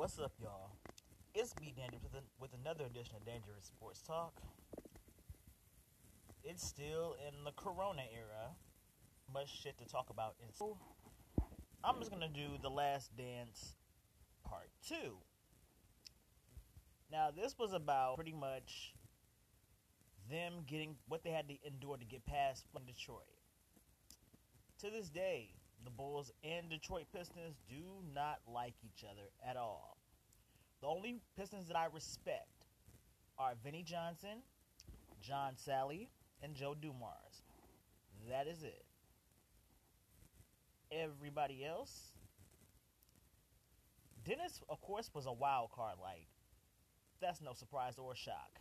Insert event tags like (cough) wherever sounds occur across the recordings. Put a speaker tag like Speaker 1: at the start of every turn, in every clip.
Speaker 1: What's up, y'all? It's me, Dangerous, with, with another edition of Dangerous Sports Talk. It's still in the Corona era. Much shit to talk about. In so, I'm just gonna do the Last Dance Part Two. Now, this was about pretty much them getting what they had to endure to get past Detroit. To this day, the Bulls and Detroit Pistons do not like each other at all. The only Pistons that I respect are Vinnie Johnson, John Salley, and Joe Dumars. That is it. Everybody else. Dennis, of course, was a wild card. Like, that's no surprise or shock.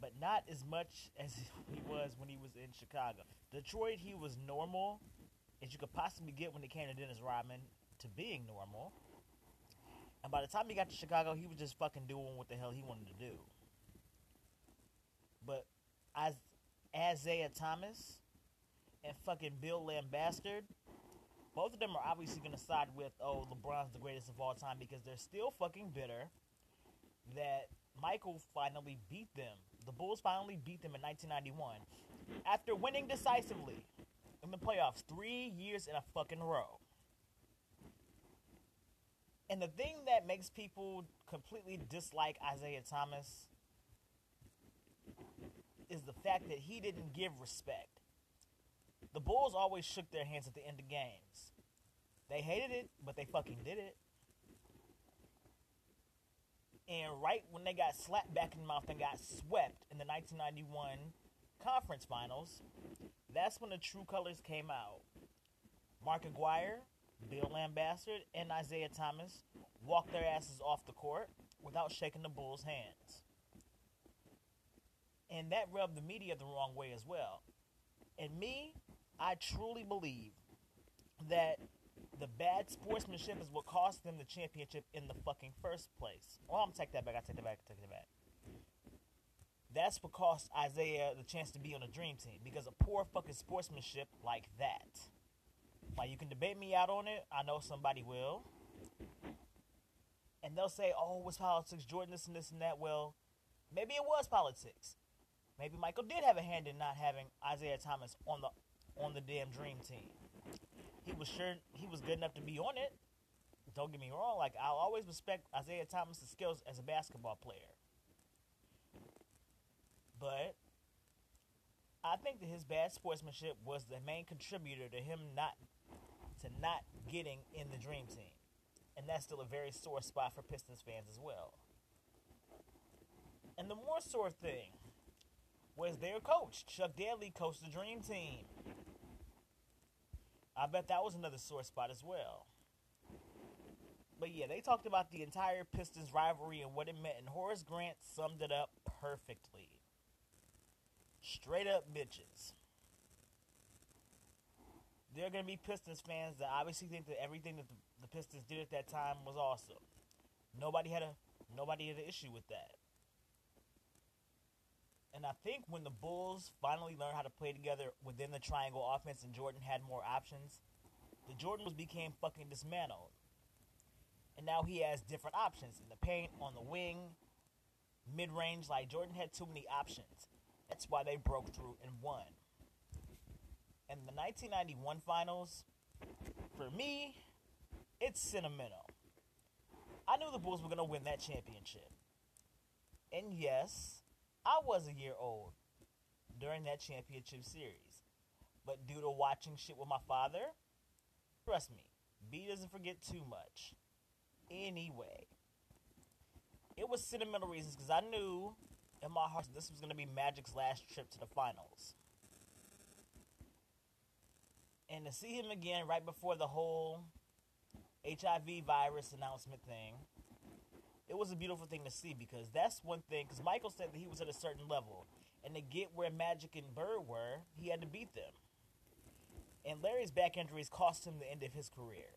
Speaker 1: But not as much as (laughs) he was when he was in Chicago. Detroit, he was normal as you could possibly get when it came to Dennis Rodman to being normal. And by the time he got to Chicago, he was just fucking doing what the hell he wanted to do. But as Isiah Thomas and fucking Bill Laimbeer, both of them are obviously going to side with, oh, LeBron's the greatest of all time because they're still fucking bitter that Michael finally beat them. The Bulls finally beat them in 1991 after winning decisively in the playoffs three years in a fucking row. And the thing that makes people completely dislike Isiah Thomas is the fact that he didn't give respect. The Bulls always shook their hands at the end of games. They hated it, but they fucking did it. And right when they got slapped back in the mouth and got swept in the 1991 conference finals, that's when the true colors came out. Mark Aguirre, Bill Laimbeer, and Isiah Thomas walked their asses off the court without shaking the Bulls' hands. And that rubbed the media the wrong way as well. And me, I truly believe that the bad sportsmanship is what cost them the championship in the fucking first place. Oh, I'm take that back. I take that back. I take that back. That's what cost Isiah the chance to be on a dream team because of poor fucking sportsmanship like that. Like you can debate me out on it. I know somebody will. And they'll say, "Oh, it was politics, Jordan, this and this and that." Well, maybe it was politics. Maybe Michael did have a hand in not having Isiah Thomas on the on the damn dream team. He was sure he was good enough to be on it. Don't get me wrong. Like I'll always respect Isiah Thomas' skills as a basketball player. But I think that his bad sportsmanship was the main contributor to him not to not getting in the dream team. And that's still a very sore spot for Pistons fans as well. And the more sore thing was their coach. Chuck Daly coached the dream team. I bet that was another sore spot as well. But yeah, they talked about the entire Pistons rivalry and what it meant, and Horace Grant summed it up perfectly. Straight up bitches. There are going to be Pistons fans that obviously think that everything that the, the Pistons did at that time was awesome. Nobody had a nobody had an issue with that. And I think when the Bulls finally learned how to play together within the triangle offense and Jordan had more options, the Jordan was became fucking dismantled. And now he has different options in the paint, on the wing, mid range. Like Jordan had too many options. That's why they broke through and won. And the 1991 finals, for me, it's sentimental. I knew the Bulls were going to win that championship. And yes, I was a year old during that championship series. But due to watching shit with my father, trust me, B doesn't forget too much. Anyway, it was sentimental reasons because I knew in my heart this was going to be Magic's last trip to the finals. And to see him again right before the whole HIV virus announcement thing, it was a beautiful thing to see because that's one thing. Because Michael said that he was at a certain level, and to get where Magic and Bird were, he had to beat them. And Larry's back injuries cost him the end of his career,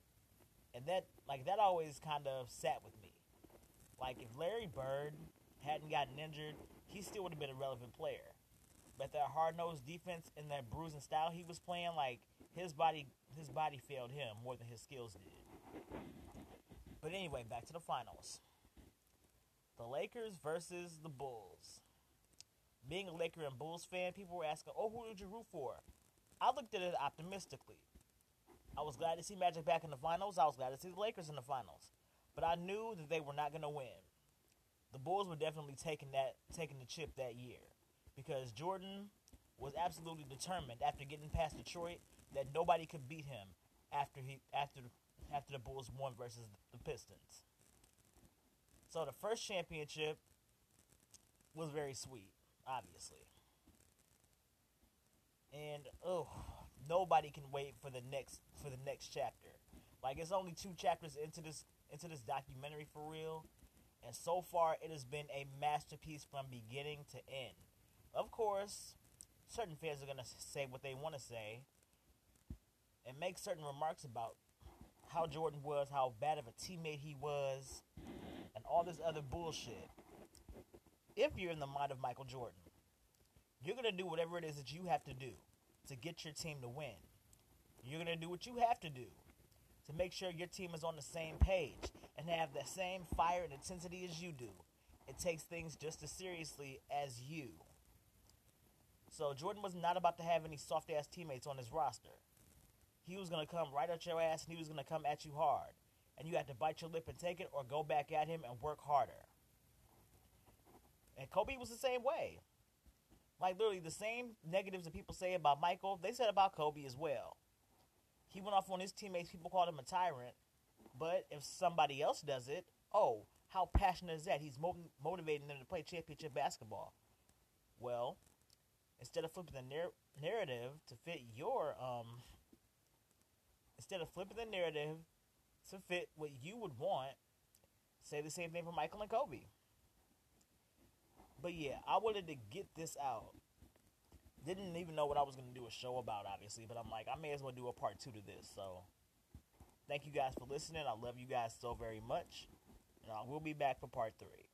Speaker 1: and that like that always kind of sat with me. Like if Larry Bird hadn't gotten injured, he still would have been a relevant player. But that hard nosed defense and that bruising style he was playing, like his body his body failed him more than his skills did. But anyway, back to the finals. The Lakers versus the Bulls. Being a Laker and Bulls fan, people were asking, "Oh, who did you root for?" I looked at it optimistically. I was glad to see Magic back in the finals. I was glad to see the Lakers in the finals. But I knew that they were not going to win. The Bulls were definitely taking that taking the chip that year because Jordan was absolutely determined after getting past Detroit that nobody could beat him after he after after the Bulls won versus the Pistons. So the first championship was very sweet, obviously. And oh, nobody can wait for the next for the next chapter. Like it's only two chapters into this into this documentary for real, and so far it has been a masterpiece from beginning to end. Of course, certain fans are gonna say what they want to say and make certain remarks about how Jordan was, how bad of a teammate he was, and all this other bullshit. If you're in the mind of Michael Jordan, you're going to do whatever it is that you have to do to get your team to win. You're going to do what you have to do to make sure your team is on the same page and have the same fire and intensity as you do. It takes things just as seriously as you. So Jordan was not about to have any soft ass teammates on his roster. He was to come right at your ass and he was to come at you hard. And you had to bite your lip and take it or go back at him and work harder. And Kobe was the same way. Like literally the same negatives that people say about Michael, they said about Kobe as well. He went off on his teammates, people called him a tyrant. But if somebody else does it, oh, how passionate is that? He's mo- motivating them to play championship basketball. Well, instead of flipping the nar- narrative to fit your um instead of flipping the narrative to fit what you would want, say the same thing for Michael and Kobe. But yeah, I wanted to get this out. Didn't even know what I was going to do a show about, obviously, but I'm like, I may as well do a part two to this. So, thank you guys for listening. I love you guys so very much. And I will be back for part three.